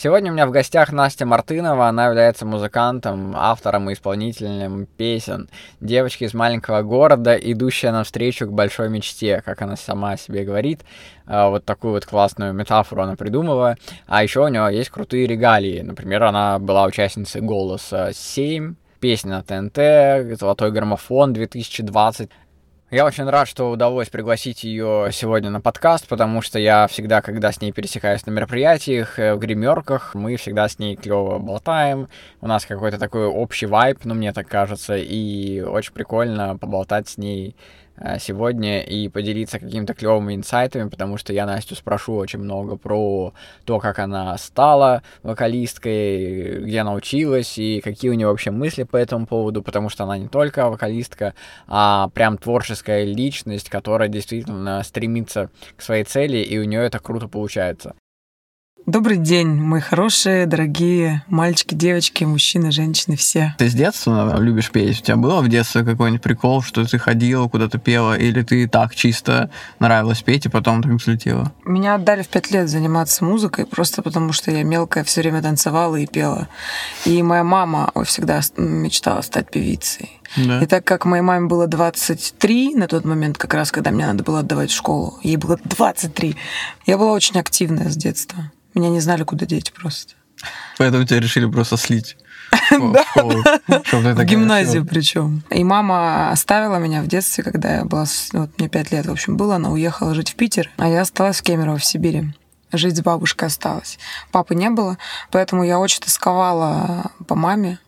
Сегодня у меня в гостях Настя Мартынова. Она является музыкантом, автором и исполнителем песен. Девочка из маленького города, идущая навстречу к большой мечте, как она сама себе говорит. А, вот такую вот классную метафору она придумала. А еще у нее есть крутые регалии. Например, она была участницей «Голоса 7», песни на ТНТ, «Золотой граммофон» 2020. Я очень рад, что удалось пригласить ее сегодня на подкаст, потому что я всегда, когда с ней пересекаюсь на мероприятиях, э, в гримерках, мы всегда с ней клево болтаем. У нас какой-то такой общий вайб, ну, мне так кажется, и очень прикольно поболтать с ней сегодня и поделиться какими-то клевыми инсайтами, потому что я Настю спрошу очень много про то, как она стала вокалисткой, где она училась и какие у нее вообще мысли по этому поводу, потому что она не только вокалистка, а прям творческая личность, которая действительно стремится к своей цели, и у нее это круто получается. Добрый день, мои хорошие, дорогие мальчики, девочки, мужчины, женщины, все. Ты с детства любишь петь? У тебя было в детстве какой-нибудь прикол, что ты ходила, куда-то пела, или ты так чисто нравилось петь, и потом так взлетела? Меня отдали в пять лет заниматься музыкой, просто потому что я мелкая все время танцевала и пела. И моя мама всегда мечтала стать певицей. Да. И так как моей маме было 23 на тот момент, как раз когда мне надо было отдавать в школу, ей было 23, я была очень активная с детства. Меня не знали, куда деть просто. Поэтому тебя решили просто слить. В гимназию причем. И мама оставила меня в детстве, когда я была, вот мне пять лет, в общем, было, она уехала жить в Питер, а я осталась в Кемерово, в Сибири. Жить с бабушкой осталась. Папы не было, поэтому я очень тосковала по маме,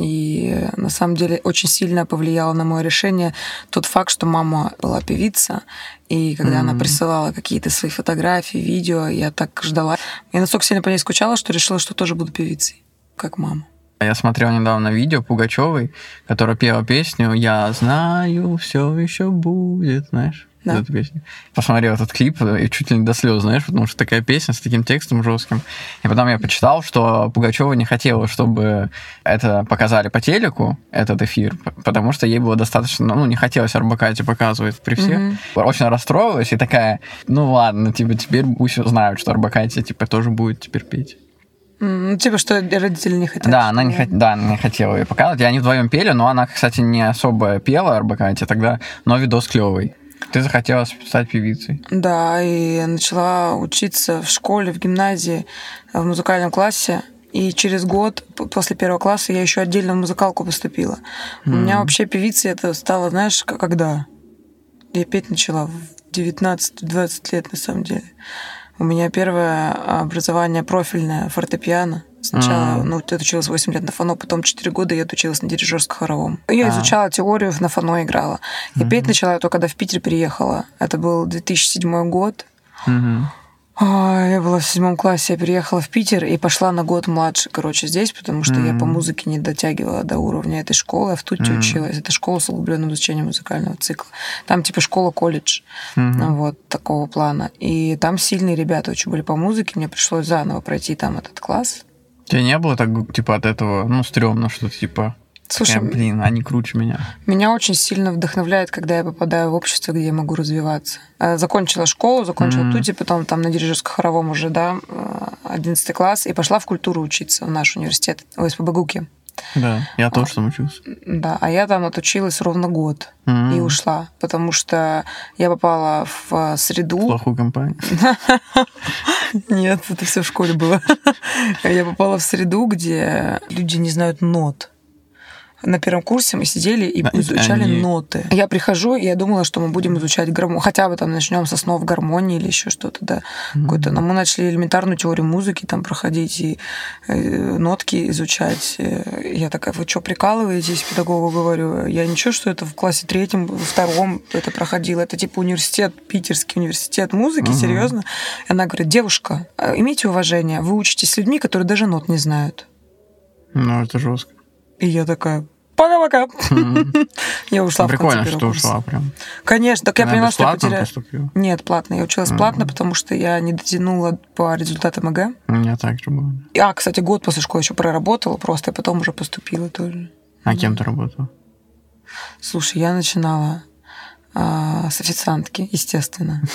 и на самом деле очень сильно повлияло на мое решение тот факт, что мама была певица, и когда mm-hmm. она присылала какие-то свои фотографии, видео, я так ждала. Я настолько сильно по ней скучала, что решила, что тоже буду певицей, как мама. Я смотрел недавно видео Пугачевой, которая пела песню «Я знаю, все еще будет», знаешь? Да. Эту песню. Посмотрел этот клип и чуть ли не до слез, знаешь, потому что такая песня с таким текстом жестким. И потом я почитал, что Пугачева не хотела, чтобы это показали по телеку, этот эфир, потому что ей было достаточно, ну, не хотелось Арбакайте показывать при всех. Mm-hmm. Очень расстроилась и такая, ну ладно, типа, теперь пусть знают, что Арбакайте, типа, тоже будет теперь петь. Ну, типа, что родители не хотят. Да, она не, хот... да, не хотела ее показывать. И они вдвоем пели, но она, кстати, не особо пела Арбакайте тогда, но видос клевый. Ты захотела стать певицей? Да, и начала учиться в школе, в гимназии, в музыкальном классе. И через год после первого класса я еще отдельно в музыкалку поступила. Mm-hmm. У меня вообще певицей это стало, знаешь, когда? Я петь начала в 19-20 лет, на самом деле. У меня первое образование профильное фортепиано. Сначала, mm. ну, ты отучилась 8 лет на фано, потом 4 года я отучилась на дирижерско-хоровом. Я а. изучала теорию, на фано играла. И mm-hmm. петь начала я только когда в Питер приехала. Это был 2007 год. Mm-hmm. Я была в седьмом классе, я переехала в Питер и пошла на год младше, короче, здесь, потому что mm-hmm. я по музыке не дотягивала до уровня этой школы, я в Тутте mm-hmm. училась. Это школа с углубленным изучением музыкального цикла. Там типа школа-колледж, mm-hmm. вот такого плана. И там сильные ребята очень были по музыке, мне пришлось заново пройти там этот класс. Тебе не было так, типа, от этого, ну, стрёмно, что типа, Слушай, Прям, блин, они круче меня. Меня очень сильно вдохновляет, когда я попадаю в общество, где я могу развиваться. Э, закончила школу, закончила mm-hmm. Тути, потом там на дирижерско-хоровом уже, да, 11 класс, и пошла в культуру учиться в наш университет, в СПБГУКе. Да, я тоже там учился. Да, а я там отучилась ровно год mm-hmm. и ушла, потому что я попала в среду... В плохую компанию? Нет, это все в школе было. Я попала в среду, где люди не знают нот на первом курсе мы сидели и изучали Они... ноты. Я прихожу, и я думала, что мы будем изучать гармонию. Хотя бы там начнем с основ гармонии или еще что-то, да. Mm-hmm. Какой-то. Но мы начали элементарную теорию музыки там проходить и э, нотки изучать. Я такая, вы что, прикалываетесь? Педагогу говорю, я ничего, что это в классе третьем, втором это проходило. Это типа университет, питерский университет музыки, mm-hmm. серьезно. И она говорит, девушка, э, имейте уважение, вы учитесь с людьми, которые даже нот не знают. Ну, это жестко. И я такая, пока-пока. Я ушла в конце что курса. ушла прям. Конечно, так я поняла, что я поступила? Нет, платно. Я училась платно, потому что я не дотянула по результатам ЕГЭ. У меня так же было. А, кстати, год после школы еще проработала просто, и потом уже поступила тоже. А кем ты работал? Слушай, я начинала а, с официантки, естественно.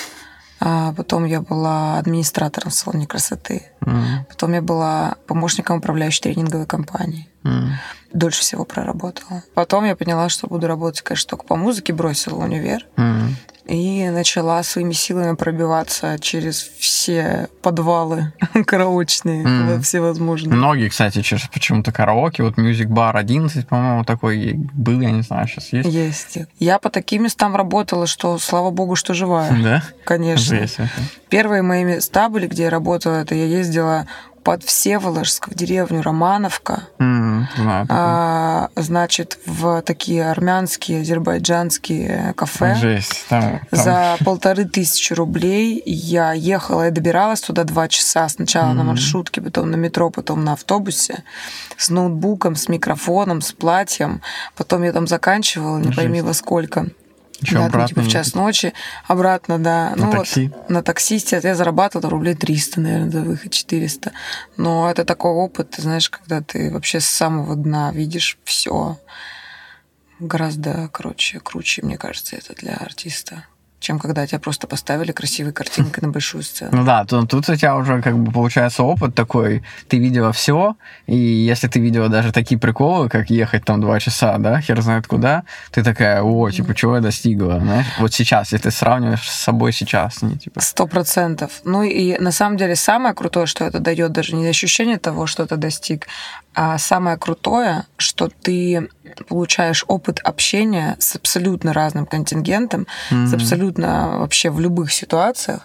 А потом я была администратором в салоне красоты. М, Потом я была помощником управляющей тренинговой компании. М. Дольше всего проработала. Потом я поняла, что буду работать, конечно, только по музыке, бросила универ. М. И начала своими силами пробиваться через все подвалы караочные, Мгм. всевозможные. Многие, кстати, через почему-то караоке, вот Music Bar 11, по-моему, такой был, я не знаю, сейчас есть. Есть. Я по таким местам работала, что слава богу, что живая. Да? Конечно. Вообще. Первые мои места были, где я работала, это я ездила под Всеволожск, в деревню Романовка, М, Знаю. а, значит, в такие армянские, азербайджанские кафе. Жесть. Там, там- За полторы тысячи рублей я ехала и добиралась туда два часа. Сначала на Мгм. маршрутке, потом на метро, потом на автобусе. С ноутбуком, с микрофоном, с платьем. Потом я там заканчивала, не пойми Жесть. во сколько. Ещё да, обратно типа в час ночи. Обратно, да. На ну, такси? Вот, на таксисте я зарабатывала рублей 300, наверное, за выход 400. Но это такой опыт, ты знаешь, когда ты вообще с самого дна видишь все гораздо, короче, круче, мне кажется, это для артиста, чем когда тебя просто поставили красивой картинкой на большую сцену. Ну да, тут, тут у тебя уже как бы получается опыт такой, ты видела все, и если ты видела даже такие приколы, как ехать там два часа, да, хер знает куда, ты такая, о, типа, чего я достигла, знаешь? Вот сейчас, если ты сравниваешь с собой сейчас, не типа... Сто процентов. Ну и на самом деле самое крутое, что это дает, даже не ощущение того, что ты достиг, а самое крутое, что ты получаешь опыт общения с абсолютно разным контингентом, с Мгм. абсолютно вообще в любых ситуациях.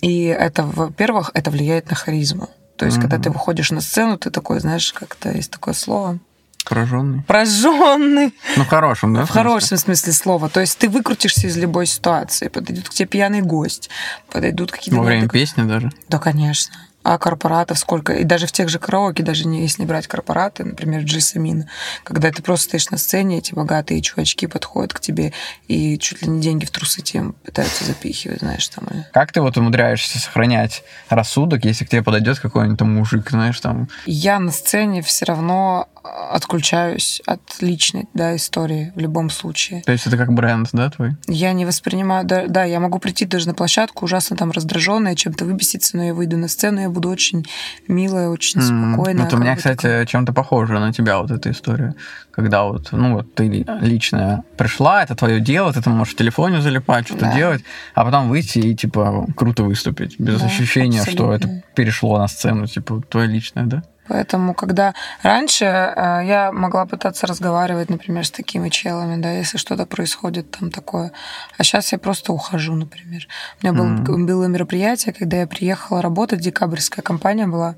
И это, во-первых, это влияет на харизму. То есть, когда Мгм. ты выходишь на сцену, ты такой, знаешь, как-то есть такое слово. Пораженный. Прожженный. Ну, в хорошем, да? В хорошем смысле слова. То есть ты выкрутишься из любой ситуации. Подойдут к тебе пьяный гость, подойдут какие-то... Во время песни даже. Да, конечно. А корпоратов сколько? И даже в тех же караоке, даже не, если не брать корпораты, например, Джисамина, когда ты просто стоишь на сцене, эти богатые чувачки подходят к тебе и чуть ли не деньги в трусы тем пытаются запихивать, знаешь, там. Как ты вот умудряешься сохранять рассудок, если к тебе подойдет какой-нибудь там мужик, знаешь, там... Я на сцене все равно отключаюсь от личной да, истории в любом случае. То есть это как бренд, да, твой? Я не воспринимаю, да, да, я могу прийти даже на площадку, ужасно там раздраженная, чем-то выбеситься, но я выйду на сцену, я буду очень милая, очень М, спокойная. Вот у меня, бы такая. кстати, чем-то похоже на тебя вот эта история. Когда вот, ну вот ты ли- лично пришла, это твое дело, ты там можешь в телефоне залипать, что-то Да. делать, а потом выйти и, типа, круто выступить, без Да, ощущения, что это абсолютно. перешло на сцену, типа, твое личное, да? Поэтому, когда раньше э, я могла пытаться разговаривать, например, с такими челами, да, если что-то происходит там такое, а сейчас я просто ухожу, например. У меня Мгм. было мероприятие, когда я приехала работать, декабрьская компания была,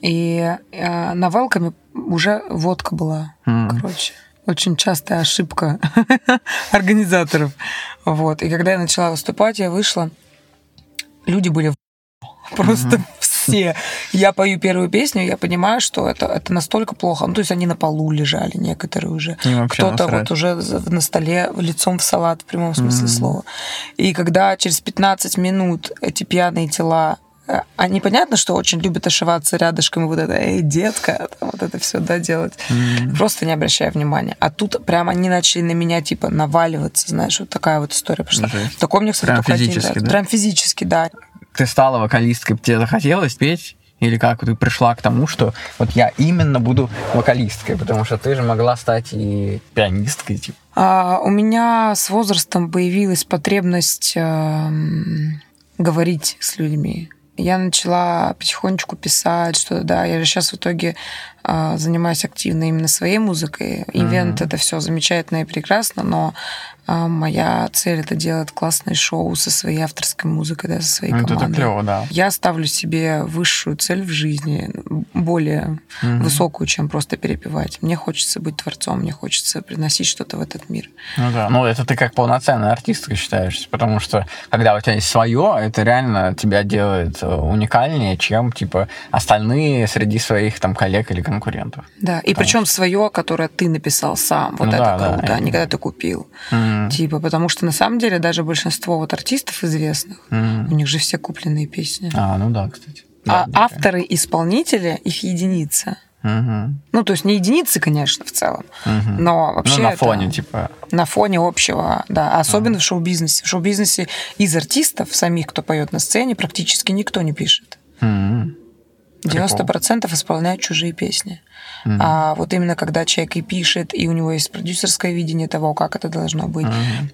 и э, на велкаме уже водка была, М. короче. Очень частая ошибка организаторов. Вот. И когда я начала выступать, я вышла, люди были в Просто все. Я пою первую песню, я понимаю, что это, это настолько плохо. Ну, то есть они на полу лежали, некоторые уже. Кто-то вот уже на столе лицом в салат, в прямом смысле Мгм. слова. И когда через 15 минут эти пьяные тела э, они понятно, что очень любят ошиваться рядышком и вот это, эй, детка, там вот это все, да, делать. М. Просто не обращая внимания. А тут прям они начали на меня, типа, наваливаться, знаешь, вот такая вот история пошла. Жесть. Такое мне, кстати, Прям физически, нравится. да? Прям физически, да. Ты стала вокалисткой, тебе захотелось петь? Или как ты пришла к тому, что вот я именно буду вокалисткой, потому что ты же могла стать и пианисткой, типа. А, у меня с возрастом появилась потребность эм, говорить с людьми. Я начала потихонечку писать, что да, я же сейчас в итоге э, занимаюсь активно именно своей музыкой. Ивент Мгм. это все замечательно и прекрасно, но э, моя цель это делать классное шоу со своей авторской музыкой, да, со своей Ну, это командой. клево, да. Я ставлю себе высшую цель в жизни, более Мгм. высокую, чем просто перепевать. Мне хочется быть творцом, мне хочется приносить что-то в этот мир. Ну да, ну это ты как полноценная артистка считаешься, потому что когда у тебя есть свое, это реально тебя делает э, уникальнее, чем типа остальные среди своих там коллег или конкурентов. Да, и причем свое, которое ты написал сам, вот Ну это да, да, круто, а не это- когда ты купил. Мгм. Типа, потому что на самом деле даже большинство вот артистов известных, Мгм. у них же все купленные песни. А, ну да, кстати. А Да, да. авторы, исполнители, их единица. Мгм. Ну, то есть не единицы, конечно, в целом, Мгм. но вообще Ну, на это фоне, типа. на фоне общего, да, особенно в шоу-бизнесе. В шоу-бизнесе из артистов, самих, кто поет на сцене, практически никто не пишет. Мгм. 90% исполняют чужие песни. Мгм. А вот именно когда человек и пишет, и у него есть продюсерское видение того, как это должно быть,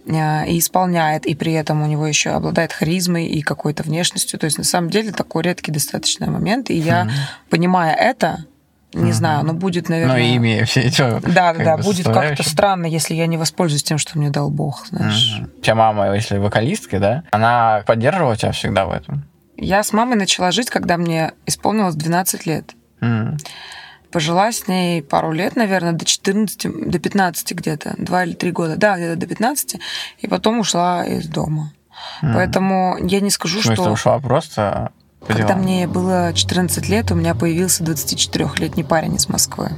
а, и исполняет, и при этом у него еще обладает харизмой и какой-то внешностью. То есть на самом деле такой редкий достаточно момент. И я, понимая это, не знаю, но будет, Ну, наверное... и имея все эти Да, да, да, будет как-то странно, если я не воспользуюсь тем, что мне дал Бог, знаешь. Мгм. У тебя мама, если вокалистка, да, она поддерживала тебя всегда в этом? Я с мамой начала жить, когда мне исполнилось 12 лет. М. Пожила с ней пару лет, наверное, до 14, до 15 где-то, два или три года, да, где-то до 15, и потом ушла из дома. Мгм. Поэтому я не скажу, смысле, что ушла просто по когда делам? мне было 14 лет, у меня появился 24-летний парень из Москвы.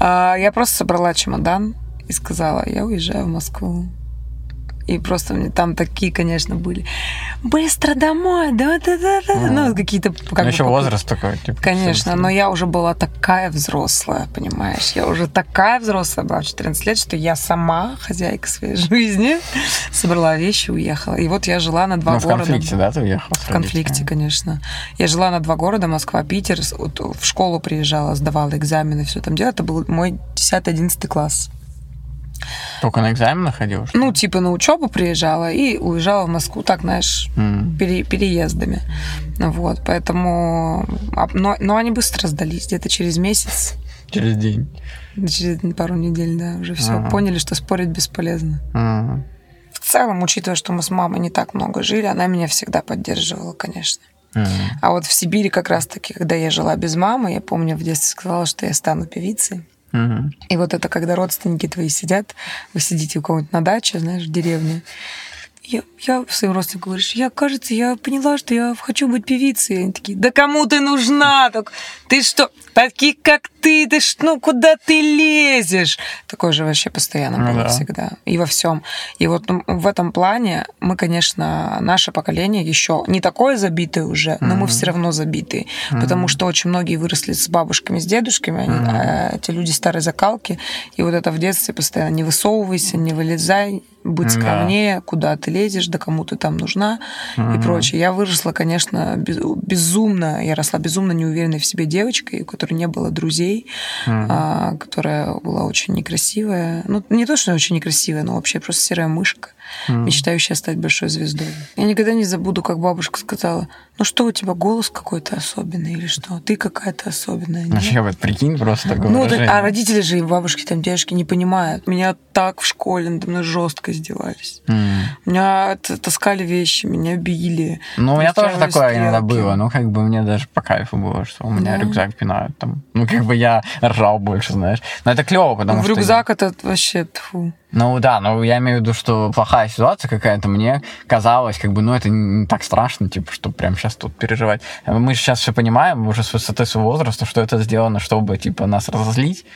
А, Я просто собрала чемодан и сказала, я уезжаю в Москву. И просто мне там такие, конечно, были. Быстро домой, да, да, да, да. Мгм. Ну, какие-то как Ну, бы еще возраст такой, типа. Конечно, 14 но я уже была такая взрослая, понимаешь? Я уже такая взрослая была в 14 лет, что я сама, хозяйка своей жизни, собрала вещи уехала. И вот я жила на два Ну, в города. конфликте, да, ты уехал? В конфликте, конечно. Я жила на два города, Москва, Питер. В школу приезжала, сдавала экзамены, все там делала. Это был мой 10-11 класс. Только на экзамены ходил? что? Ну, типа на учебу приезжала и уезжала в Москву, так, знаешь, М. пере- переездами. Вот, поэтому... а, Но, но они быстро сдались, где-то через месяц, Через день. через пару недель, да, уже все поняли, что спорить бесполезно. В целом, учитывая, что мы с мамой не так много жили, она меня всегда поддерживала, конечно. А вот в Сибири как раз-таки, когда я жила без мамы, я помню, в детстве сказала, что я стану певицей. Мгм. И вот это, когда родственники твои сидят, вы сидите у кого-нибудь на даче, знаешь, в деревне, я, я своим родственникам говорю, я, кажется, я поняла, что я хочу быть певицей. И они такие, да кому ты нужна? Так, ты что, такие как ты, ты ж, ну куда ты лезешь? Такое же вообще постоянно Ну было да. всегда. И во всем. И вот ну, в этом плане мы, конечно, наше поколение еще не такое забитое уже, но мы Мгм. все равно забитые. Потому что очень многие выросли с бабушками, с дедушками, они, а, эти люди старой закалки. И вот это в детстве постоянно не высовывайся, не вылезай, Да. скромнее, куда ты лезешь, да кому ты там нужна и Мгм. прочее. Я выросла, конечно, без- безумно, я росла безумно неуверенной в себе девочкой, у которой не было друзей, Мгм. а, которая была очень некрасивая. Ну, не то, что очень некрасивая, но вообще просто серая мышка, Мгм. мечтающая стать большой звездой. Я никогда не забуду, как бабушка сказала, ну что, у тебя голос какой-то особенный или что? Ты какая-то особенная. нет?» Вообще, вот прикинь, просто такое Ну, так, выражение. а родители же и бабушки, там, дядюшки не понимают. Меня так в школе надо мной жестко издевались. М. Меня таскали вещи, меня били. Ну, у меня тоже такое иногда стрелки. было. Ну, как бы мне даже по кайфу было, что у меня Да. рюкзак пинают там. Ну, как бы я ржал больше, знаешь. Но это клево, потому в что... рюкзак это вообще тьфу. Ну да, но я имею в виду, что плохая ситуация какая-то, мне казалось, как бы, ну это не так страшно, типа, что прям сейчас тут переживать. Мы же сейчас все понимаем, уже с высоты своего возраста, что это сделано, чтобы, типа, нас разозлить.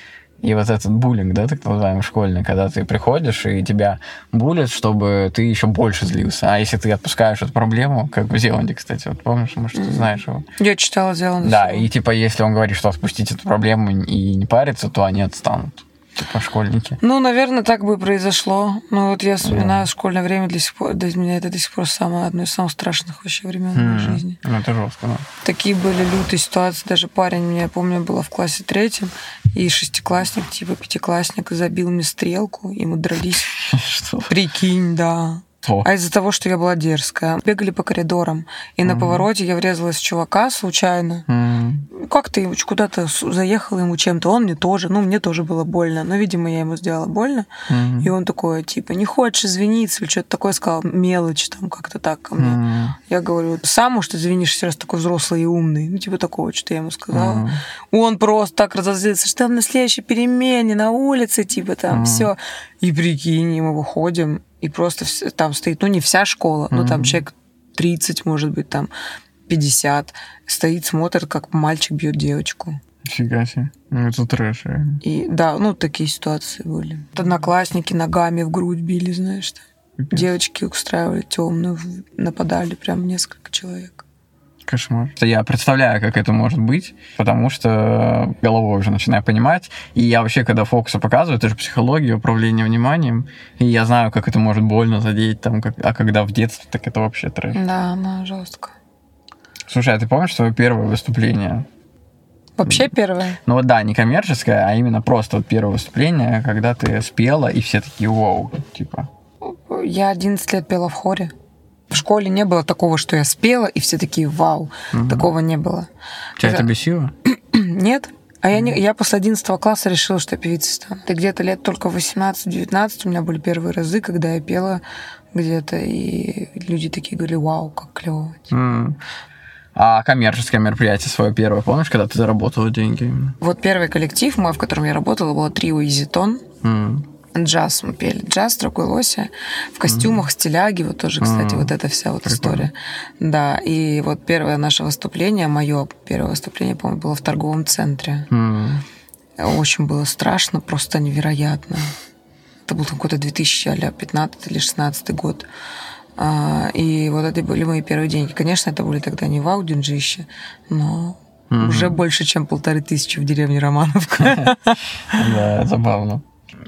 И вот этот буллинг, да, так называемый школьный, когда ты приходишь и тебя булят, чтобы ты еще больше злился. А если ты отпускаешь эту проблему, как в Зеланде, кстати, вот помнишь, может, ты знаешь его? Я читала, сделано Да, и типа, если он говорит, что отпустить эту проблему и не париться, то они отстанут. Типа школьники. Ну, наверное, так бы и произошло. Ну, вот я вспоминаю школьное время для сих пор, для меня это до сих пор самое, одно из самых страшных вообще времен в моей жизни. Ну, это жестко, да. Такие были лютые ситуации. Даже парень, меня, я помню, была в классе третьем, и шестиклассник, типа пятиклассник, забил мне стрелку, и мы дрались. Что? Прикинь, да. О. А из-за того, что я была дерзкая. Бегали по коридорам, и на Мгм. повороте я врезалась в чувака случайно. М, Как-то ему куда-то заехала ему чем-то, он мне тоже, ну, мне тоже было больно, но, видимо, я ему сделала больно. м, И он такой, типа, не хочешь извиниться или что-то такое сказал, мелочь там как-то так ко мне. м, Я говорю, сам, может, извинишься, раз такой взрослый и умный. Ну, типа такого, что я ему сказала. м. Он просто так разозлился, что там на следующей перемене, на улице, типа там Мгм. все. И прикинь, мы выходим, и просто там стоит, ну, не вся школа, ну, там человек 30, может быть, там 50, стоит, смотрит, как мальчик бьет девочку. Фига себе. Ну, это трэш, реально. И да, ну такие ситуации были. Одноклассники ногами в грудь били, знаешь, там. Пипец. Девочки устраивали темную, нападали прям несколько человек. Кошмар. Я представляю, как это может быть, потому что головой уже начинаю понимать. И я вообще, когда фокусы показываю, это же психология, управление вниманием. И я знаю, как это может больно задеть, там, как... а когда в детстве, так это вообще трэш. Да, она жестко. Слушай, а ты помнишь свое первое выступление? Вообще первое. Ну вот да, не коммерческое, а именно просто вот первое выступление, когда ты спела, и все такие вау, типа. Я 11 лет пела в хоре. В школе не было такого, что я спела, и все такие вау. Такого не было. Тебя Да. это бесило? Нет. А я, не, я после 11 класса решила, что я певицей стану. Ты где-то лет только 18-19 у меня были первые разы, когда я пела где-то, и люди такие говорили, вау, как клево. М. А коммерческое мероприятие свое первое, помнишь, когда ты заработала деньги? Вот первый коллектив мой, в котором я работала, было трио «Изитон». М. Джаз мы пели. Джаз, другой лося. В костюмах, стиляги. Вот тоже, кстати, Мгм. вот эта вся вот Прикольно. история. Да, и вот первое наше выступление, мое первое выступление, по-моему, было в торговом центре. М. Очень было страшно, просто невероятно. Это был какой-то 2015 или 16 год. А, И вот это были мои первые деньги. Конечно, это были тогда не вау деньжище, но Мгм. уже больше, чем полторы тысячи в деревне Романовка. Да, забавно.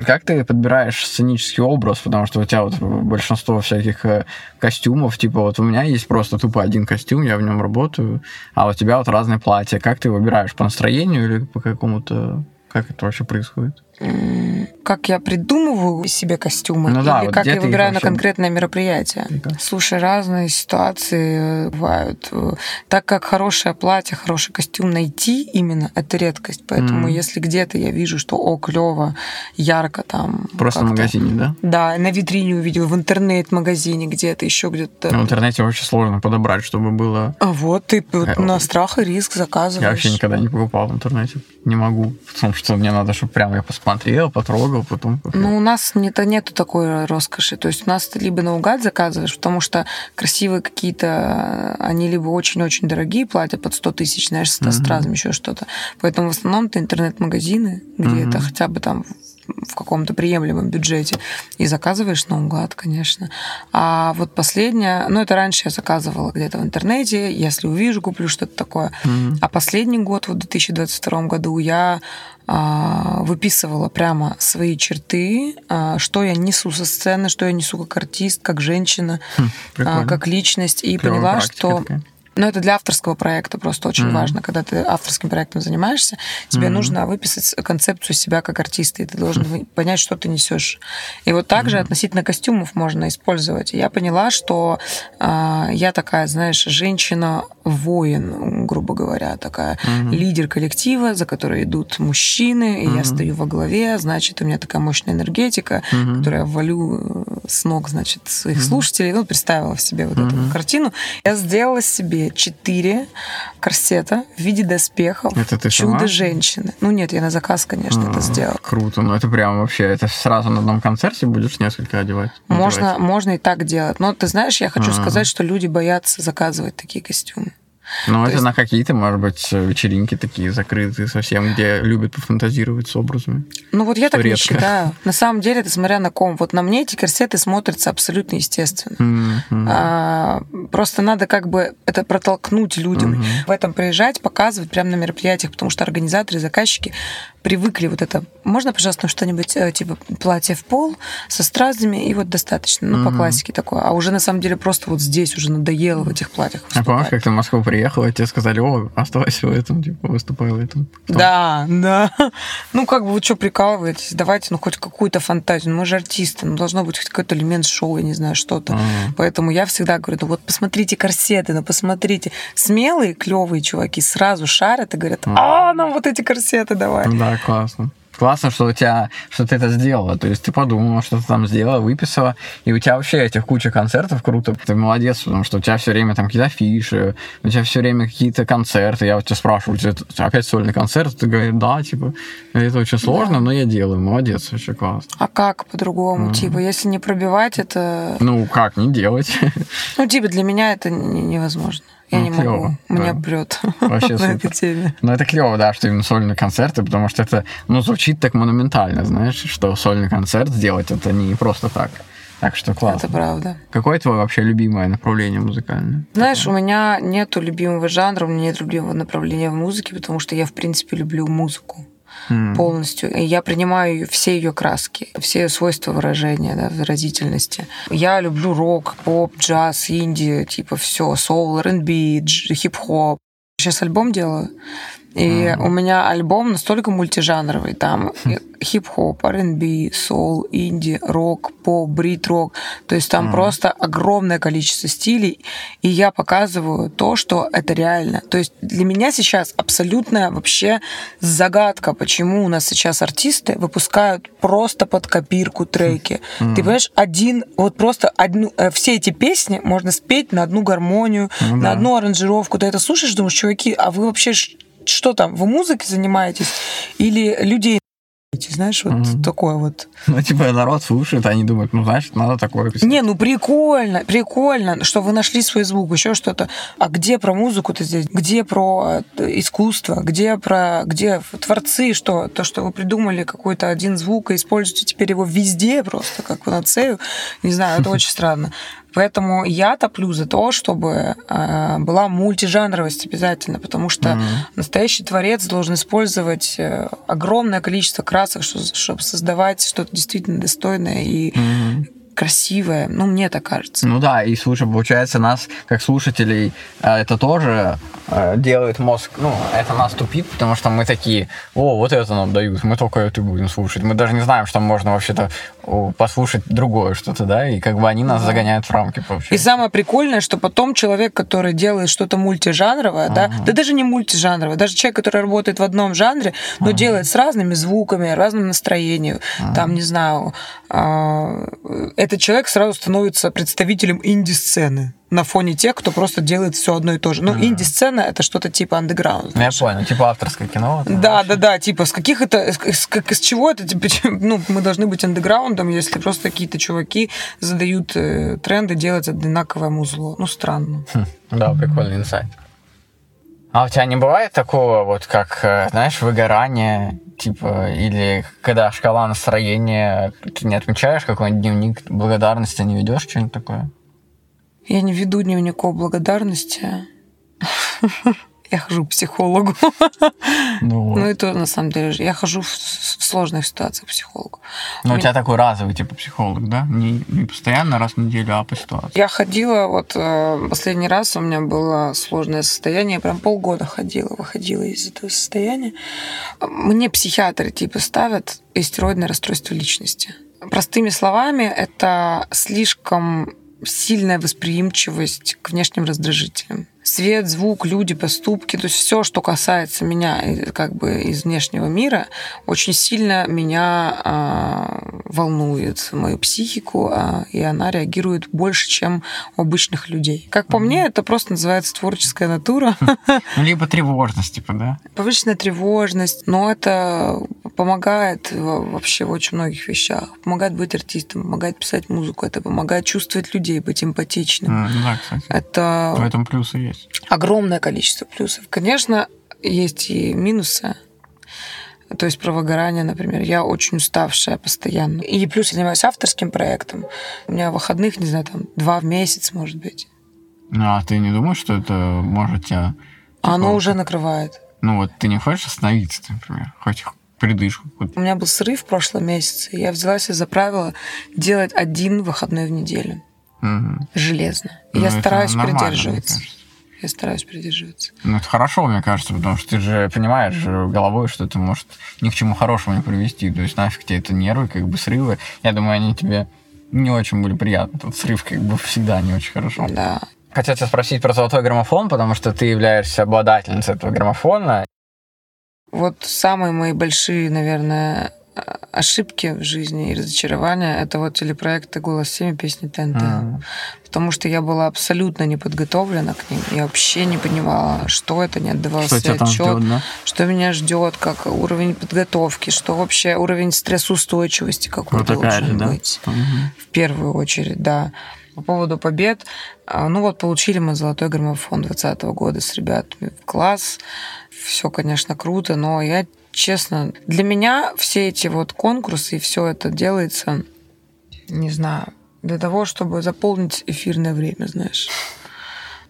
Как ты подбираешь сценический образ, потому что у тебя вот большинство всяких э, костюмов, типа вот у меня есть просто тупо один костюм, я в нем работаю, а у тебя вот разные платья. Как ты выбираешь по настроению или по какому-то... Как это вообще происходит? М, Как я придумываю себе костюмы, Ну да, или вот как я выбираю на вообще- конкретное мероприятие. Ну-ка. Слушай, разные ситуации э, бывают. Э, Так как хорошее платье, хороший костюм найти именно это редкость. Поэтому Мгм. если где-то я вижу, что о, клево, ярко там. Просто в магазине, да? Да, на витрине увидел, в интернет-магазине где-то, еще где-то. В интернете очень сложно подобрать, чтобы было... А вот ты вот Э, на страх и риск заказываешь. Я вообще никогда не покупал в интернете. Не могу. Потому что мне надо, чтобы прямо я посмотрел, потрогал, потом... Ну, у нас нет, нету такой роскоши. То есть у нас ты либо наугад заказываешь, потому что красивые какие-то, они либо очень-очень дорогие, платят под 100 тысяч, знаешь, с стразами, еще что-то. Поэтому в основном это интернет-магазины, где Мгм. это хотя бы там в каком-то приемлемом бюджете. И заказываешь наугад, конечно. А вот последнее, ну, это раньше я заказывала где-то в интернете, если увижу, куплю что-то такое. Мгм. А последний год, вот в 2022 году, я выписывала прямо свои черты, а, что я несу со сцены, что я несу как артист, как женщина, Хм, а, прикольно. как личность. И Клёвая поняла, что... такая. Ну, это для авторского проекта просто очень Мгм. важно. Когда ты авторским проектом занимаешься, тебе Мгм. нужно выписать концепцию себя как артиста, и ты должен вы- понять, что ты несешь. И вот также относительно костюмов можно использовать. Я поняла, что а, я такая, знаешь, женщина-воин, грубо говоря, такая Мгм. лидер коллектива, за которой идут мужчины, и я Мгм. стою во главе, значит, у меня такая мощная энергетика, Мгм. которую я валю э, с ног, значит, своих Мгм. слушателей. Ну, представила в себе вот эту Мгм. картину. Я сделала себе четыре корсета в виде доспехов. Это ты? Чудо-женщины. Ну нет, я на заказ, конечно, это А, сделала. Круто, ну это прям вообще, это сразу на одном концерте будешь несколько одевать? Можно, надевать? можно и так делать. Но ты знаешь, я хочу Ага. сказать, что люди боятся заказывать такие костюмы. Ну, это есть- на какие-то, может быть, вечеринки такие закрытые совсем, где любят пофантазировать с образами. Ну вот я так не редко. считаю. На самом деле, это смотря на ком. Вот на мне эти корсеты смотрятся абсолютно естественно. М. А, просто надо как бы это протолкнуть людям, Мгм. в этом приезжать, показывать прямо на мероприятиях, потому что организаторы, заказчики привыкли вот это. Можно, пожалуйста, что-нибудь э, типа платье в пол со стразами и вот достаточно, ну по Мгм. классике такое. А уже на самом деле просто вот здесь уже надоело в этих платьях. А помнишь, выступать. как ты в Москву приехала, и тебе сказали, о, оставайся в этом, типа, выступай в этом. Потом- Да, да. Ну, как бы вы что прикалываетесь? Давайте, ну, хоть какую-то фантазию. Ну, мы же артисты, ну, должно быть хоть какой-то элемент шоу, я не знаю, что-то. А, Поэтому я всегда говорю, ну вот посмотрите корсеты, ну посмотрите. Смелые, клевые чуваки сразу шарят и говорят, а, нам вот эти корсеты давай. ну Да, классно. Классно, что у тебя, что ты это сделала. То есть ты подумала, что ты там сделала, выписала, и у тебя вообще этих куча концертов круто. Ты молодец, потому что у тебя все время там какие-то афиши, у тебя все время какие-то концерты. Я вот тебя спрашиваю, у тебя опять сольный концерт? Ты говоришь, да, типа, это очень сложно, но я делаю. Молодец, вообще классно. А как по-другому? Мгм. Типа, если не пробивать, это... Ну, как не делать? Ну, типа, для меня это не- невозможно. Я Ну, не клёво, могу. Меня да. прет Вообще на этой теме. Ну, это клево, да, что именно сольные концерты, потому что это, ну, звучит так монументально, знаешь, что сольный концерт сделать это не просто так. Так что классно. Это правда. Какое твое вообще любимое направление музыкальное? Знаешь, у меня нету любимого жанра, у меня нет любимого направления в музыке, потому что я, в принципе, люблю музыку М. полностью. И я принимаю все ее краски, все свойства выражения, да, выразительности. Я люблю рок, поп, джаз, инди, типа все, соул, R&B, хип-хоп. Сейчас альбом делаю, и Мгм. у меня альбом настолько мультижанровый. Там и хип-хоп, R&B, соул, инди, рок, поп, брит-рок. То есть там Мгм. просто огромное количество стилей, и я показываю то, что это реально. То есть для меня сейчас абсолютная вообще загадка, почему у нас сейчас артисты выпускают просто под копирку треки. Мгм. Ты понимаешь, один, вот просто одну, э, все эти песни можно спеть на одну гармонию, Ну на одну аранжировку. Ты это слушаешь, думаешь, чуваки, а вы вообще что там, вы музыкой занимаетесь? Или людей знаешь, вот Мгм. такое вот. Ну, типа, народ слушает, они думают, ну, значит, надо такое писать. Не, ну прикольно, прикольно, что вы нашли свой звук, еще что-то. А где про музыку-то здесь? Где про э, искусство? Где про где творцы? Что? То, что вы придумали какой-то один звук и используете теперь его везде просто как панацею. Не знаю, это очень странно. Поэтому я топлю за то, чтобы э, была мультижанровость обязательно, потому что Мгм. настоящий творец должен использовать э, огромное количество красок, что- чтобы создавать что-то действительно достойное и Мгм. красивое. Ну, мне так кажется. Ну да, и слушай, получается, нас, как слушателей, э, это тоже делает мозг, ну, это нас тупит, потому что мы такие, о, вот это нам дают, мы только это будем слушать. Мы даже не знаем, что можно вообще-то послушать другое что-то, да, и как бы они нас Да. загоняют в рамки, И получается. самое прикольное, что потом человек, который делает что-то мультижанровое, да, Ага. да даже не мультижанровое, даже человек, который работает в одном жанре, но Ага. делает с разными звуками, разным настроением, Ага. там, не знаю, а, этот человек сразу становится представителем инди-сцены на фоне тех, кто просто делает все одно и то же. Ну, Ага. инди-сцена это что-то типа андеграунд. Ну, я понял, типа авторское кино. Да, вообще. да, да, типа с каких это, с, с- как- из чего это, типа, ну, мы должны быть андеграундом, если просто какие-то чуваки задают э, тренды делать одинаковое музло. Ну, странно. Хм, Да, прикольный инсайт. А у тебя не бывает такого, вот как, э, знаешь, выгорание, типа, или когда шкала настроения, ты не отмечаешь какой-нибудь дневник благодарности, не ведешь что-нибудь такое? Я не веду дневников благодарности. Я хожу к психологу. Ну. Ну, это на самом деле же. Я хожу в, в сложных ситуациях к психологу. Но у тебя такой разовый, типа, психолог, да? Не, не постоянно, раз в неделю, а по ситуации. Я ходила, вот э, последний раз у меня было сложное состояние, я прям полгода ходила, выходила из этого состояния. Мне психиатры типа ставят истероидное расстройство личности. Простыми словами, это слишком сильная восприимчивость к внешним раздражителям. Свет, звук, люди, поступки, то есть все, что касается меня э, как бы из внешнего мира, очень сильно меня а, волнует мою психику, а, и она реагирует больше, чем у обычных людей. Как по мне, это просто называется творческая натура, Ну, либо тревожность, типа, да? повышенная тревожность, но это помогает во- вообще в очень многих вещах. Помогает быть артистом, помогает писать музыку, это помогает чувствовать людей, быть эмпатичным. Да, кстати. Это В этом плюсы есть. Огромное количество плюсов. Конечно, есть и минусы. То есть про выгорание, например. Я очень уставшая постоянно. И плюс я занимаюсь авторским проектом. У меня выходных, не знаю, там два в месяц, может быть. Ну, а ты не думаешь, что это может тебя... А оно типа, уже накрывает. Ну, вот ты не хочешь остановиться, например? Хоть придышку? У меня был срыв в прошлом месяце. и Я взяла себе за правило делать один выходной в неделю. Мгм. Железно. И Ну, я стараюсь придерживаться. Я стараюсь придерживаться. Ну, это хорошо, мне кажется, потому что ты же понимаешь головой, что это может ни к чему хорошему не привести. То есть нафиг тебе это нервы, как бы срывы. Я думаю, они тебе не очень были приятны. Тот срыв как бы всегда не очень хорошо. Да. Хотел тебя спросить про золотой граммофон, потому что ты являешься обладательницей этого граммофона. Вот самые мои большие, наверное, ошибки в жизни и разочарования это вот телепроекты «Голос 7» и песни ТНТ. Мгм. Потому что я была абсолютно не подготовлена к ним. Я вообще не понимала, что это, не отдавала Что себе отчет, ждет, да? что меня ждет, как уровень подготовки, что вообще уровень стрессоустойчивости какой Вот должен же, да? быть. Мгм. В первую очередь, да. по поводу побед. А, ну вот, получили мы золотой граммофон 2020 года с ребятами. Класс. Все, конечно, круто, но я честно, для меня все эти вот конкурсы и все это делается, не знаю, для того, чтобы заполнить эфирное время, знаешь.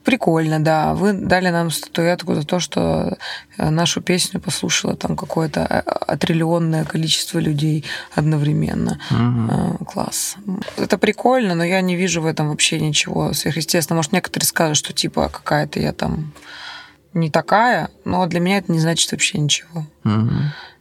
Прикольно, да. Вы дали нам статуэтку за то, что э, нашу песню послушало там какое-то э, триллионное количество людей одновременно. Угу. Класс. Это прикольно, но я не вижу в этом вообще ничего сверхъестественного. Может, некоторые скажут, что типа какая-то я там не такая, но для меня это не значит вообще ничего. Угу.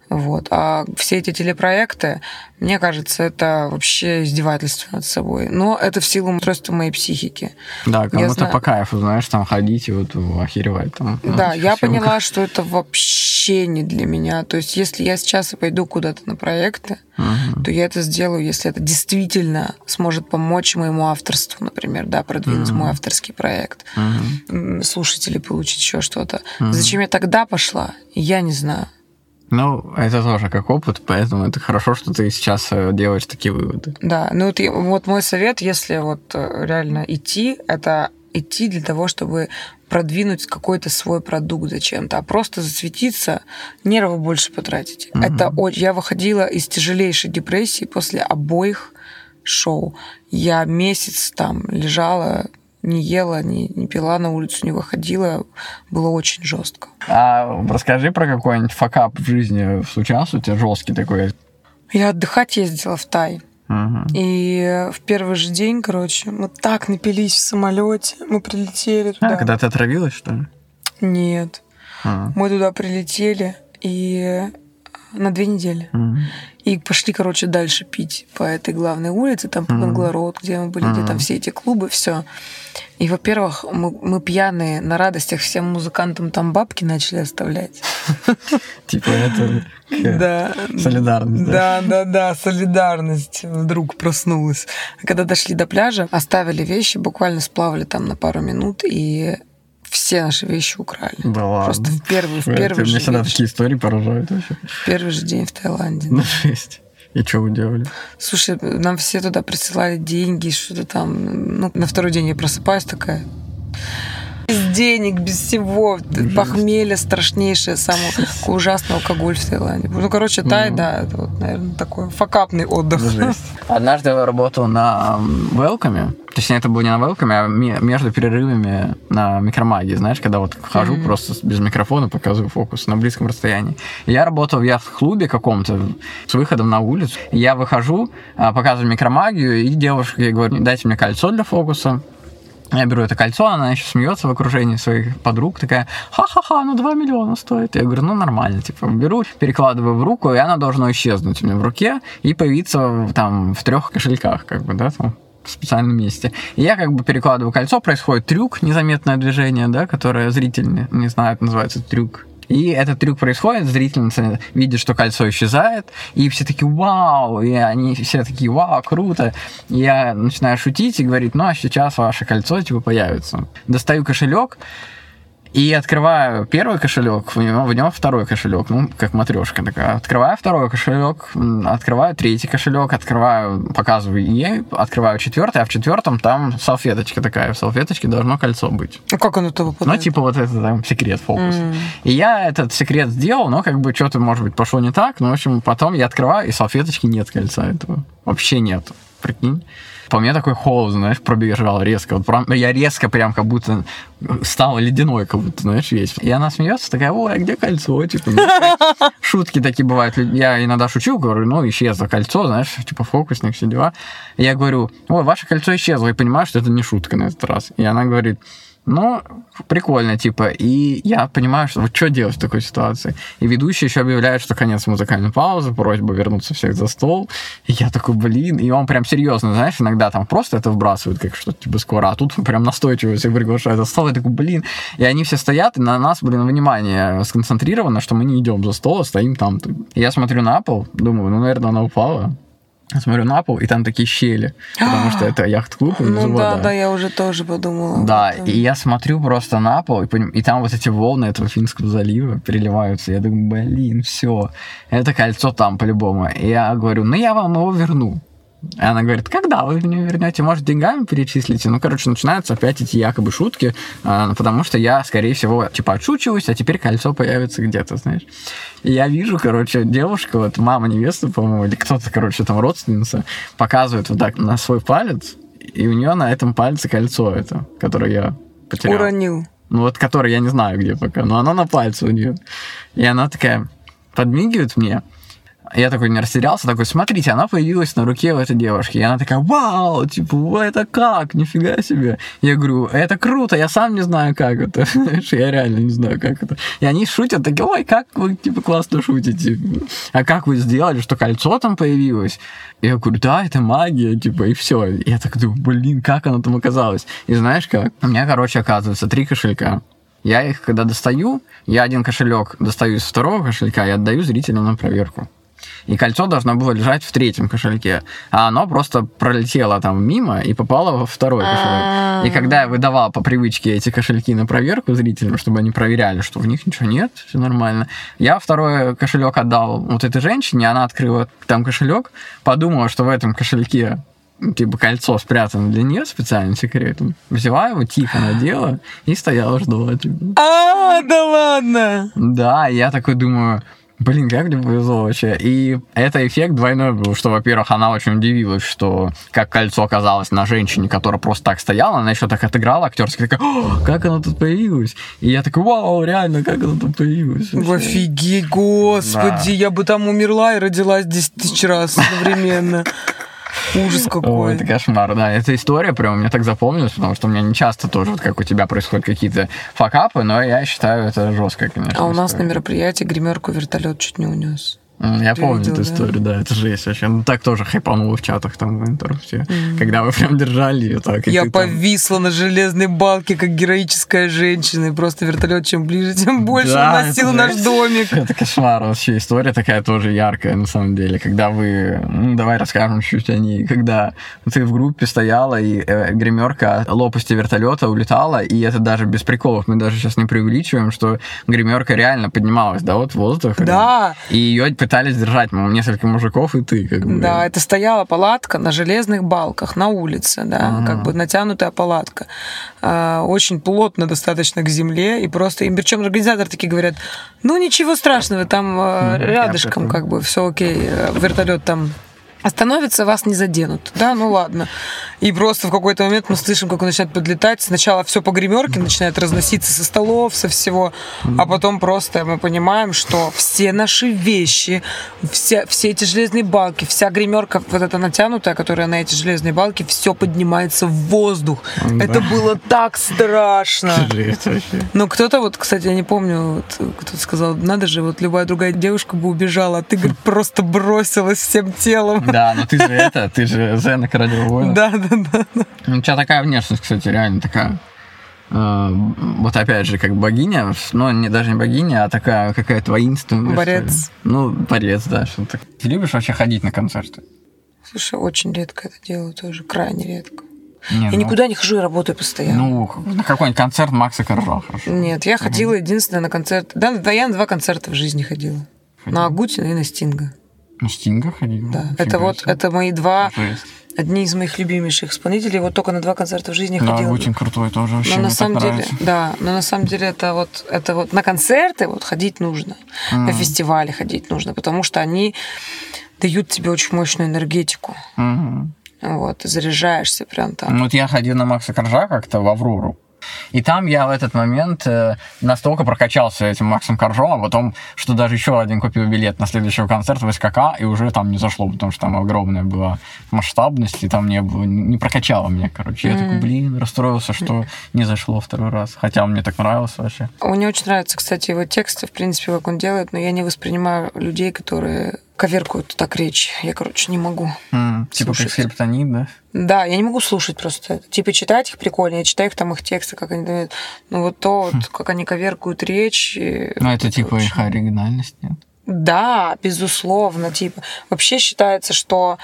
Вот. А все эти телепроекты, мне кажется, это вообще издевательство над собой. Но это в силу устройства моей психики. Да, кому-то знаю... по кайфу, знаешь, там ходить и вот охеревать там. Ну, да, я поняла, как... что это вообще не для меня. То есть, если я сейчас пойду куда-то на проекты, угу. то я это сделаю, если это действительно сможет помочь моему авторству, например, да, продвинуть угу. мой авторский проект, угу. слушателей получить еще что-то. Угу. Зачем я тогда пошла, я не знаю. Ну, это тоже как опыт, поэтому это хорошо, что ты сейчас э, делаешь такие выводы. Да, ну вот, вот мой совет, если вот э, реально идти, это идти для того, чтобы продвинуть какой-то свой продукт зачем-то, а просто засветиться, нервы больше потратить. Угу. Это я выходила из тяжелейшей депрессии после обоих шоу. Я месяц там лежала не ела, не, не пила на улицу, не выходила. Было очень жестко. А расскажи про какой-нибудь факап в жизни случался у тебя жесткий такой? Я отдыхать ездила в Тай. Угу. И в первый же день, короче, мы так напились в самолете, мы прилетели туда. А, когда ты отравилась, что ли? Нет. А. Мы туда прилетели, и на две недели. Mm-hmm. И пошли, короче, дальше пить по этой главной улице, там по mm-hmm. Банглород, где мы были, mm-hmm. где там все эти клубы, все. И, во-первых, мы, мы пьяные на радостях всем музыкантам там бабки начали оставлять. Типа это да, солидарность. Да, да, да, солидарность вдруг проснулась. Когда дошли до пляжа, оставили вещи, буквально сплавали там на пару минут, и все наши вещи украли. Да ладно. Просто в первый, в первый же Мне всегда такие истории поражают вообще. В первый же день в Таиланде. Ну, жесть. И что вы делали? Слушай, нам все туда присылали деньги, что-то там. Ну, на второй день я просыпаюсь такая. Без денег, без всего. Жесть. Похмелье страшнейшее, самый ужасный алкоголь в Таиланде. Ну, короче, Тай, ну. да, это вот, наверное, такой факапный отдых. Жесть. Однажды я работал на Велкаме, точнее, это было не на Велкаме, а между перерывами на микромагии, знаешь, когда вот хожу mm-hmm. просто без микрофона, показываю фокус на близком расстоянии. Я работал в яхт-клубе каком-то с выходом на улицу. Я выхожу, а, показываю микромагию, и девушке говорю, дайте мне кольцо для фокуса. Я беру это кольцо, она еще смеется в окружении своих подруг, такая, ха-ха-ха, ну 2 миллиона стоит. Я говорю, ну нормально, типа, беру, перекладываю в руку, и она должна исчезнуть у меня в руке и появиться там в трех кошельках, как бы, да, там, в специальном месте. И я как бы перекладываю кольцо, происходит трюк, незаметное движение, да, которое зритель не, не знает, называется трюк и этот трюк происходит, зрительница видит, что кольцо исчезает, и все такие «Вау!» И они все такие «Вау, круто!» и Я начинаю шутить и говорить «Ну, а сейчас ваше кольцо типа появится». Достаю кошелек, и открываю первый кошелек, в него, в него второй кошелек, ну, как матрешка такая. Открываю второй кошелек, открываю третий кошелек, открываю, показываю ей, открываю четвертый, а в четвертом там салфеточка такая, в салфеточке должно кольцо быть. А как оно туда попадает? Ну, типа вот это там секрет фокус. Mm. И я этот секрет сделал, но как бы что-то, может быть, пошло не так, но, в общем, потом я открываю, и салфеточки нет кольца этого. Вообще нет. Прикинь. По мне такой холод, знаешь, пробежал резко. Вот прям, я резко прям как будто стал ледяной, как будто, знаешь, весь. И она смеется, такая, ой, а где кольцо? Типа, ну, шутки такие бывают. Я иногда шучу, говорю, ну, исчезло кольцо, знаешь, типа фокусник, все дела. Я говорю, ой, ваше кольцо исчезло, и понимаю, что это не шутка на этот раз. И она говорит, ну, прикольно, типа. И я понимаю, что вот что делать в такой ситуации. И ведущий еще объявляет, что конец музыкальной паузы, просьба вернуться всех за стол. И я такой, блин. И он прям серьезно, знаешь, иногда там просто это вбрасывают, как что-то типа скоро, а тут прям настойчиво всех приглашают за стол. Я такой, блин. И они все стоят, и на нас, блин, внимание сконцентрировано, что мы не идем за стол, а стоим там. Я смотрю на пол, думаю, ну, наверное, она упала смотрю на пол, и там такие щели, потому что это яхт-клуб. Ну да, да, я уже тоже подумала. Да, и я смотрю просто на пол, и, и там вот эти волны этого Финского залива переливаются. Я думаю, блин, все, это кольцо там по-любому. И я говорю, ну я вам его верну. И она говорит, когда вы мне вернете, может, деньгами перечислите? Ну, короче, начинаются опять эти якобы шутки, а, потому что я, скорее всего, типа отшучиваюсь, а теперь кольцо появится где-то, знаешь. И я вижу, короче, девушка, вот мама невесты, по-моему, или кто-то, короче, там родственница, показывает вот так на свой палец, и у нее на этом пальце кольцо это, которое я потерял. Уронил. Ну вот, которое я не знаю где пока, но оно на пальце у нее. И она такая подмигивает мне, я такой не растерялся, такой, смотрите, она появилась на руке у этой девушки. И она такая, вау, типа, это как? Нифига себе. Я говорю, это круто, я сам не знаю, как это. я реально не знаю, как это. И они шутят, такие, ой, как вы, типа, классно шутите. А как вы сделали, что кольцо там появилось? Я говорю, да, это магия, типа, и все. Я так думаю, блин, как оно там оказалось? И знаешь как? У меня, короче, оказывается, три кошелька. Я их, когда достаю, я один кошелек достаю из второго кошелька и отдаю зрителям на проверку и кольцо должно было лежать в третьем кошельке, а оно просто пролетело там мимо и попало во второй кошелек. И когда я выдавал по привычке эти кошельки на проверку зрителям, чтобы они проверяли, что в них ничего нет, все нормально, я второй кошелек отдал вот этой женщине, она открыла там кошелек, подумала, что в этом кошельке типа кольцо спрятано для нее специальным секретом. Взяла его, тихо надела и стояла, ждала. Типа. А, да ладно! Да, я такой думаю, Блин, как мне повезло вообще. И это эффект двойной был, что, во-первых, она очень удивилась, что как кольцо оказалось на женщине, которая просто так стояла, она еще так отыграла актерски, такая, как оно тут появилось? И я такой, вау, реально, как оно тут появилось? Вообще. Офигеть, господи, да. я бы там умерла и родилась 10 тысяч раз одновременно. Ужас какой. Ой, это кошмар, да. Эта история прям у меня так запомнилась, потому что у меня не часто тоже, вот как у тебя, происходят какие-то факапы, но я считаю, это жестко, конечно. А у нас на мероприятии гримерку вертолет чуть не унес. Я Ты помню видел, эту да? историю, да, это жесть вообще. Ну, так тоже хайпануло в чатах там в интер все. Mm-hmm. Когда вы прям держали ее так. Я повисла там... на железной балке, как героическая женщина, и просто вертолет чем ближе, тем больше да, уносил наш жесть. домик. Это кошмар вообще. История такая тоже яркая, на самом деле. Когда вы... Ну, давай расскажем чуть о ней. Когда ты в группе стояла, и э, гримерка лопасти вертолета улетала, и это даже без приколов. Мы даже сейчас не преувеличиваем, что гримерка реально поднималась, да, вот в воздух. Да. И ее пытались держать ну, несколько мужиков и ты. Как бы. Да, это стояла палатка на железных балках на улице, да, ага. как бы натянутая палатка. А, очень плотно достаточно к земле, и просто, и причем организаторы такие говорят, ну ничего страшного, там mm, рядышком как бы все окей, э, вертолет там остановится, вас не заденут. Да, ну ладно. И просто в какой-то момент мы слышим, как он начинает подлетать. Сначала все по гримерке начинает разноситься со столов, со всего. А потом просто мы понимаем, что все наши вещи, все, все эти железные балки, вся гримерка вот эта натянутая, которая на эти железные балки, все поднимается в воздух. Да. Это было так страшно. Но кто-то вот, кстати, я не помню, вот, кто-то сказал, надо же, вот любая другая девушка бы убежала, а ты, говорит, просто бросилась всем телом. Да, но ты же это, ты же Зена Королева воина. Да, да, да. У тебя такая внешность, кстати, реально такая. Э, вот опять же, как богиня, но не, даже не богиня, а такая какая-то воинственная. Борец. Ну, борец, да, что-то. Ты любишь вообще ходить на концерты? Слушай, очень редко это делаю тоже, крайне редко. Не, я ну, никуда не хожу, я работаю постоянно. Ну, на какой-нибудь концерт Макса Коржа, хорошо. Нет, я ходила единственное на концерт. Да, да, я на два концерта в жизни ходила. Ходила. На Агутина и на Стинга. На Стинга ходила? Да, это вот, это мои два... Жесть одни из моих любимейших исполнителей. Вот только на два концерта в жизни да, ходила. очень крутой тоже вообще. Но на самом деле, нравится. да, но на самом деле это вот, это вот на концерты вот ходить нужно, mm. на фестивали ходить нужно, потому что они дают тебе очень мощную энергетику. Mm-hmm. Вот, ты заряжаешься прям там. Ну, вот я ходил на Макса Коржа как-то в Аврору. И там я в этот момент э, настолько прокачался этим Максом Коржом, а потом, что даже еще один купил билет на следующий концерт в СКК, и уже там не зашло, потому что там огромная была масштабность, и там не, было, не прокачало меня, короче. Я mm-hmm. такой, блин, расстроился, что не зашло второй раз. Хотя мне так нравилось вообще. Мне очень нравится, кстати, его тексты, в принципе, как он делает, но я не воспринимаю людей, которые коверкуют так речь. Я, короче, не могу. Mm, типа как скриптонит, да? Да, я не могу слушать просто это. Типа читать их прикольно, я читаю их там их тексты, как они дают. Но вот то, вот, хм. как они коверкуют речь. Ну, это, это типа очень... их оригинальность, нет? Да, безусловно. Типа, вообще считается, что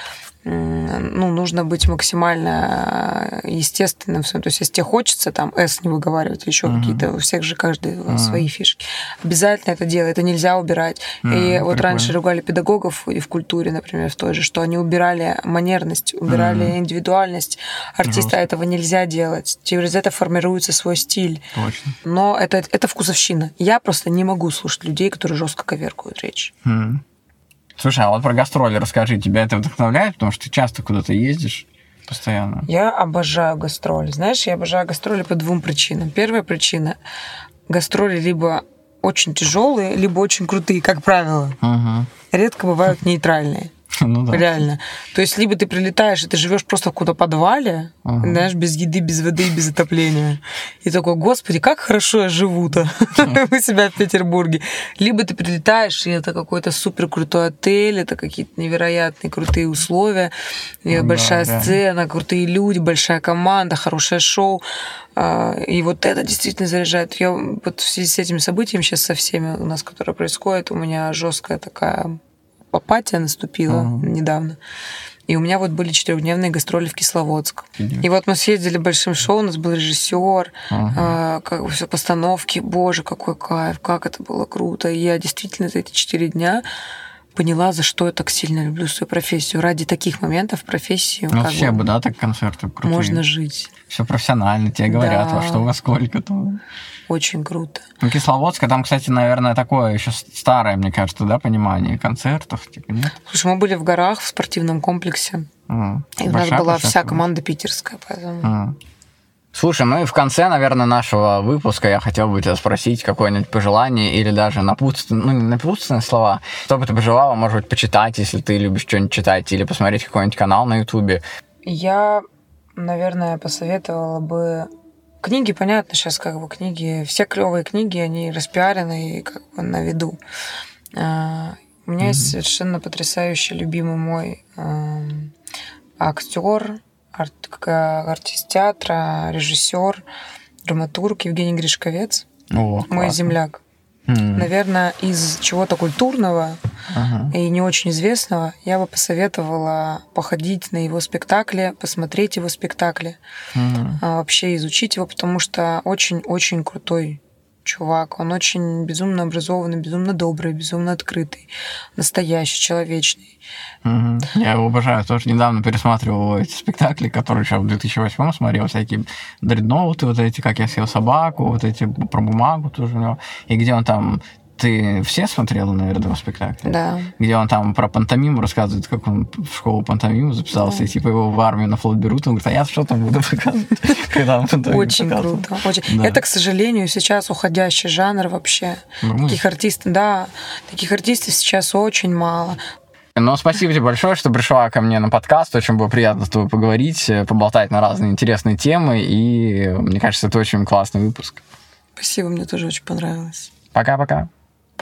ну, нужно быть максимально э, естественным. То есть, если тебе хочется там S не выговаривать еще uh-huh. какие-то, у всех же каждый uh-huh. свои фишки. Обязательно это делать, это нельзя убирать. Uh-huh, и вот прикольно. раньше ругали педагогов и в культуре, например, в той же, что они убирали манерность, убирали uh-huh. индивидуальность артиста. Жестко. Этого нельзя делать. Через это формируется свой стиль. Точно. Но это, это вкусовщина. Я просто не могу слушать людей, которые жестко коверкуют речь. Uh-huh. Слушай, а вот про гастроли расскажи. Тебя это вдохновляет, потому что ты часто куда-то ездишь? Постоянно. Я обожаю гастроли. Знаешь, я обожаю гастроли по двум причинам. Первая причина гастроли либо очень тяжелые, либо очень крутые, как правило. Угу. Редко бывают нейтральные. Ну да. Реально. То есть, либо ты прилетаешь, и ты живешь просто в каком-то подвале, ага. знаешь, без еды, без воды, без отопления. И такой, господи, как хорошо я живу-то у себя в Петербурге. Либо ты прилетаешь, и это какой-то супер крутой отель, это какие-то невероятные крутые условия, большая сцена, крутые люди, большая команда, хорошее шоу. А, и вот это действительно заряжает. Я вот в связи с этими событиями сейчас со всеми у нас, которые происходят, у меня жесткая такая апатия наступила uh-huh. недавно. И у меня вот были четырехдневные гастроли в Кисловодск. Uh-huh. И вот мы съездили большим шоу, у нас был режиссер, uh-huh. э, как все постановки. Боже, какой кайф, как это было круто. И я действительно за эти четыре дня поняла, за что я так сильно люблю свою профессию. Ради таких моментов профессию. Ну, вообще бы, да, так концерты крутые. Можно жить. Все профессионально, тебе говорят, да. во что во сколько то. Очень круто. Ну, Кисловодска, там, кстати, наверное, такое еще старое, мне кажется, да, понимание концертов, типа, нет? Слушай, мы были в горах в спортивном комплексе. А, и у нас была вся команда питерская, поэтому... А. Слушай, ну и в конце, наверное, нашего выпуска я хотел бы тебя спросить какое-нибудь пожелание или даже напутственные, ну не напутственные слова, что бы ты пожелала, может быть, почитать, если ты любишь что-нибудь читать, или посмотреть какой-нибудь канал на Ютубе. Я, наверное, посоветовала бы Книги, понятно, сейчас как бы книги, все клевые книги, они распиарены и как бы на виду. А, у меня mm-hmm. есть совершенно потрясающий любимый мой э, актер, арт, артист театра, режиссер, драматург Евгений Гришковец, О, мой земляк. Mm. Наверное, из чего-то культурного ага. и не очень известного я бы посоветовала походить на его спектакли, посмотреть его спектакли, mm. а, вообще изучить его, потому что очень-очень крутой чувак. Он очень безумно образованный, безумно добрый, безумно открытый, настоящий, человечный. Угу. Я его обожаю. Тоже недавно пересматривал эти спектакли, которые еще в 2008 смотрел, всякие дредноуты, вот эти, как я съел собаку, вот эти про бумагу тоже у него. И где он там ты все смотрела, наверное, его спектакль? Да. Где он там про пантомиму рассказывает, как он в школу пантомиму записался, да. и типа его в армию на флот берут, он говорит, а я что там буду показывать, когда он пантомиму Очень круто. Очень. Это, к сожалению, сейчас уходящий жанр вообще. Таких артистов, да, таких артистов сейчас очень мало. Ну, спасибо тебе большое, что пришла ко мне на подкаст. Очень было приятно с тобой поговорить, поболтать на разные интересные темы. И мне кажется, это очень классный выпуск. Спасибо, мне тоже очень понравилось. Пока-пока.